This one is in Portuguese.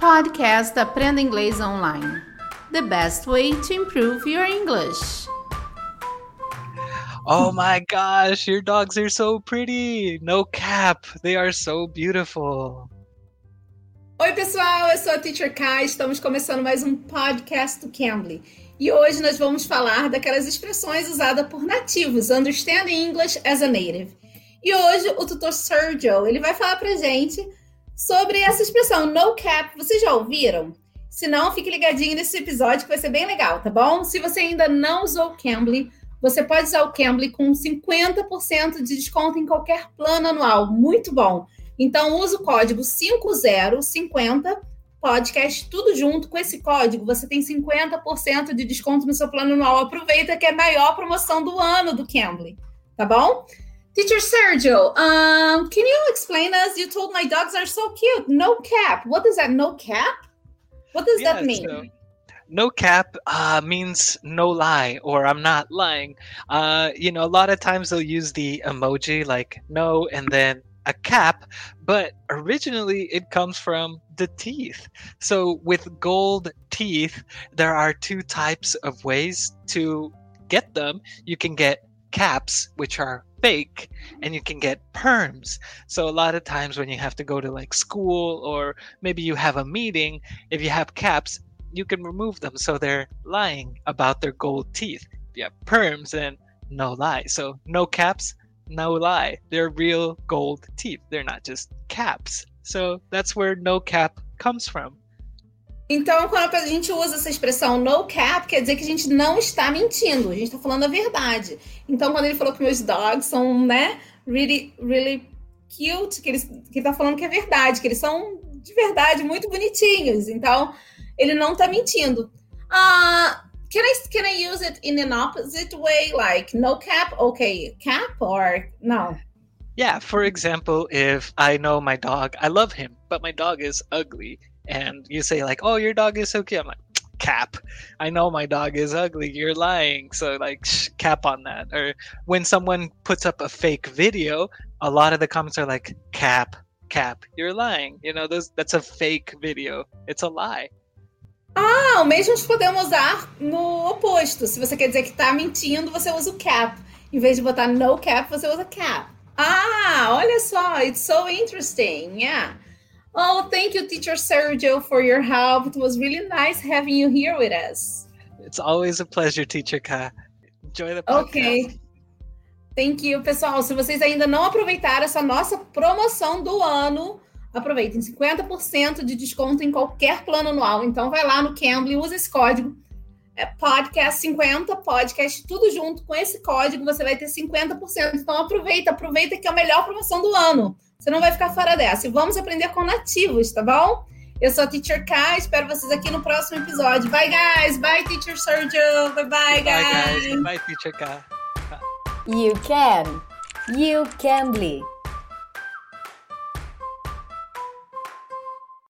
Podcast Aprenda Inglês Online. The best way to improve your English. Oh my gosh, your dogs are so pretty. No cap, they are so beautiful. Oi, pessoal, eu sou a Teacher Kai. Estamos começando mais um podcast do Cambly. E hoje nós vamos falar daquelas expressões usadas por nativos, understanding English as a native. E hoje o tutor Sergio, ele vai falar pra gente sobre essa expressão no cap. Vocês já ouviram? Se não, fique ligadinho nesse episódio que vai ser bem legal, tá bom? Se você ainda não usou o Cambly, você pode usar o Cambly com 50% de desconto em qualquer plano anual. Muito bom. Então, use o código 5050 podcast, tudo junto. Com esse código, você tem 50% de desconto no seu plano anual. Aproveita que é a maior promoção do ano do Cambly, tá bom? Teacher Sergio, um, can you explain us? You told my dogs are so cute. No cap. What does that? No cap? What does yeah, that mean? So, no cap uh, means no lie, or I'm not lying. Uh, you know, a lot of times they'll use the emoji like no and then a cap, but originally it comes from the teeth. So with gold teeth, there are two types of ways to get them. You can get caps, which are fake and you can get perms. So a lot of times when you have to go to like school or maybe you have a meeting, if you have caps, you can remove them so they're lying about their gold teeth. If you have perms, and no lie. So no caps, no lie. They're real gold teeth. They're not just caps. So that's where no cap comes from. Então, quando a gente usa essa expressão no cap, quer dizer que a gente não está mentindo, a gente está falando a verdade. Então, quando ele falou que meus dogs são, né, really, really cute, que, eles, que ele tá falando que é verdade, que eles são de verdade muito bonitinhos. Então, ele não está mentindo. Uh, can I can I use it in an opposite way, like no cap, okay, cap, or no? Yeah, for example, if I know my dog, I love him, but my dog is ugly and you say like, "Oh, your dog is so cute," I'm like, "Cap." I know my dog is ugly. You're lying. So like, shh, cap on that. Or when someone puts up a fake video, a lot of the comments are like, "Cap, cap. You're lying." You know, those that's a fake video. It's a lie. Ah, o mesmo podemos usar no oposto. Se você quer dizer que tá mentindo, você usa o cap. Em vez de botar no cap, você usa cap. Ah, olha só, it's so interesting. Yeah. Oh, thank you, teacher Sergio, for your help. It was really nice having you here with us. It's always a pleasure, teacher Ka. Enjoy the podcast. Ok. Thank you, pessoal. Se vocês ainda não aproveitaram essa nossa promoção do ano, aproveitem 50% de desconto em qualquer plano anual. Então vai lá no Cambly, usa esse código é podcast 50, podcast tudo junto com esse código, você vai ter 50%. Então aproveita, aproveita que é a melhor promoção do ano. Você não vai ficar fora dessa. E vamos aprender com nativos, tá bom? Eu sou a Teacher K, espero vocês aqui no próximo episódio. Bye, guys. Bye, Teacher Sergio. Bye, bye, guys. Bye, guys. Bye, Teacher K. You can. You can be.